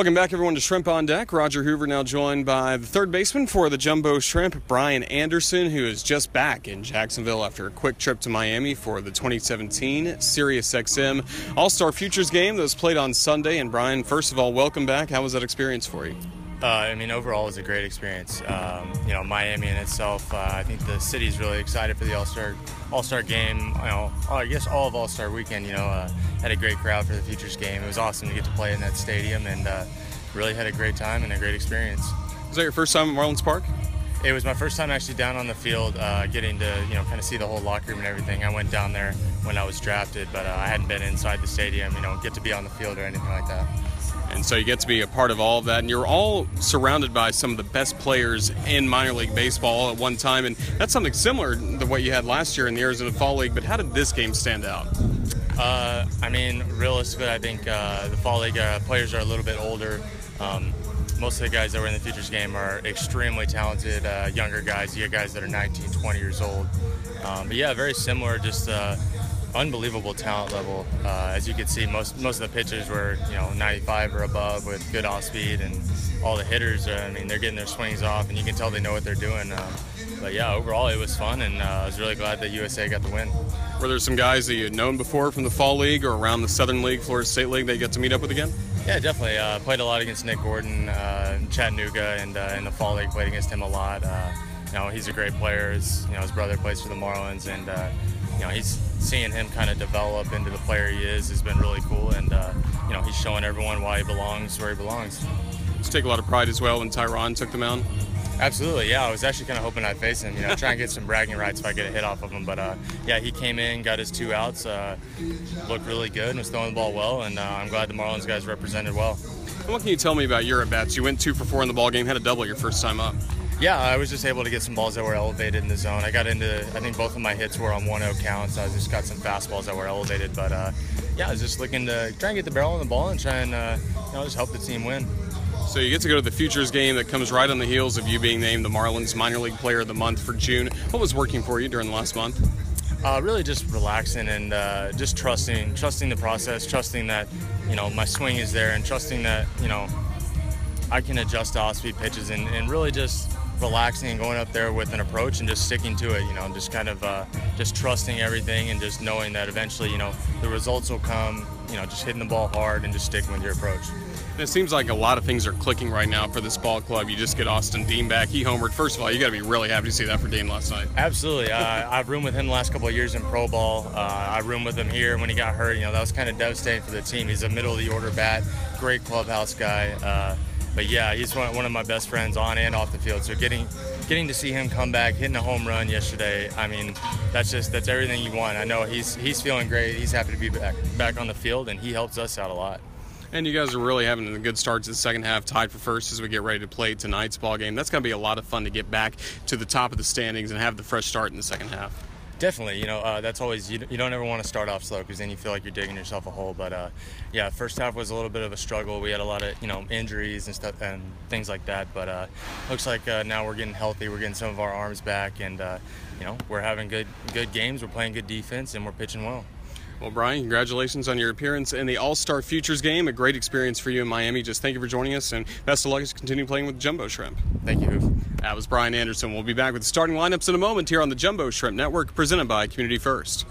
Welcome back, everyone, to Shrimp on Deck. Roger Hoover now joined by the third baseman for the Jumbo Shrimp, Brian Anderson, who is just back in Jacksonville after a quick trip to Miami for the 2017 SiriusXM All Star Futures game that was played on Sunday. And Brian, first of all, welcome back. How was that experience for you? Uh, I mean, overall, it was a great experience. Um, you know, Miami in itself, uh, I think the city's really excited for the All Star All Star game. You know, I guess all of All Star weekend. You know, uh, had a great crowd for the Futures game. It was awesome to get to play in that stadium, and uh, really had a great time and a great experience. Was that your first time at Marlins Park? It was my first time actually down on the field, uh, getting to you know kind of see the whole locker room and everything. I went down there when I was drafted, but uh, I hadn't been inside the stadium. You know, get to be on the field or anything like that. And so you get to be a part of all of that. And you're all surrounded by some of the best players in minor league baseball at one time. And that's something similar to what you had last year in the Arizona Fall League. But how did this game stand out? Uh, I mean, realistically, I think uh, the Fall League uh, players are a little bit older. Um, most of the guys that were in the Futures game are extremely talented, uh, younger guys. You guys that are 19, 20 years old. Um, but yeah, very similar, just uh, unbelievable talent level. Uh, as you can see, most most of the pitchers were you know 95 or above with good off speed, and all the hitters. Uh, I mean, they're getting their swings off, and you can tell they know what they're doing. Uh, but yeah, overall it was fun, and uh, I was really glad that USA got the win. Were there some guys that you had known before from the Fall League or around the Southern League, Florida State League that you got to meet up with again? Yeah, definitely. Uh, played a lot against Nick Gordon, uh, Chattanooga, and in the Fall League played against him a lot. You know, he's a great player. His, you know, his brother plays for the Marlins, and you know, he's seeing him kind of develop into the player he is has been really cool, and uh, you know, he's showing everyone why he belongs where he belongs. Let's take a lot of pride as well when Taijuan took the mound. Absolutely, yeah. I was actually kind of hoping I'd face him, you know, try and get some bragging rights if I get a hit off of him. But uh, yeah, he came in, got his two outs, uh, looked really good, and was throwing the ball well. And uh, I'm glad the Marlins guys represented well. what can you tell me about your at bats? You went two for four in the ball game, had a double your first time up. Yeah, I was just able to get some balls that were elevated in the zone. I got into, I think both of my hits were on 1-0 counts. I just got some fastballs that were elevated. But uh, yeah, I was just looking to try and get the barrel on the ball and try and uh, you know just help the team win. So you get to go to the Futures game that comes right on the heels of you being named the Marlins Minor League Player of the Month for June. What was working for you during the last month? Uh, really just relaxing and uh, just trusting, trusting the process, trusting that you know my swing is there, and trusting that you know I can adjust to off-speed pitches, and, and really just relaxing and going up there with an approach and just sticking to it. You know, just kind of uh, just trusting everything and just knowing that eventually, you know, the results will come. You know, just hitting the ball hard and just sticking with your approach. it seems like a lot of things are clicking right now for this ball club. You just get Austin Dean back. He homered. First of all, you got to be really happy to see that for Dean last night. Absolutely. uh, I've roomed with him the last couple of years in pro ball. Uh, I roomed with him here when he got hurt. You know, that was kind of devastating for the team. He's a middle of the order bat, great clubhouse guy. But yeah, he's one, one of my best friends on and off the field. So getting getting to see him come back, hitting a home run yesterday, I mean, that's just that's everything you want. I know he's he's feeling great. He's happy to be back back on the field, and he helps us out a lot. And you guys are really having a good start to the second half, tied for first as we get ready to play tonight's ball game. That's going to be a lot of fun to get back to the top of the standings and have the fresh start in the second half. Definitely, you know uh, that's always you, you don't ever want to start off slow because then you feel like you're digging yourself a hole. But uh, yeah, first half was a little bit of a struggle. We had a lot of you know injuries and stuff and things like that. But uh, looks like uh, now we're getting healthy. We're getting some of our arms back, and uh, you know we're having good good games. We're playing good defense, and we're pitching well. Well, Brian, congratulations on your appearance in the All Star Futures game. A great experience for you in Miami. Just thank you for joining us, and best of luck as you continue playing with Jumbo Shrimp. Thank you. That was Brian Anderson. We'll be back with the starting lineups in a moment here on the Jumbo Shrimp Network, presented by Community First.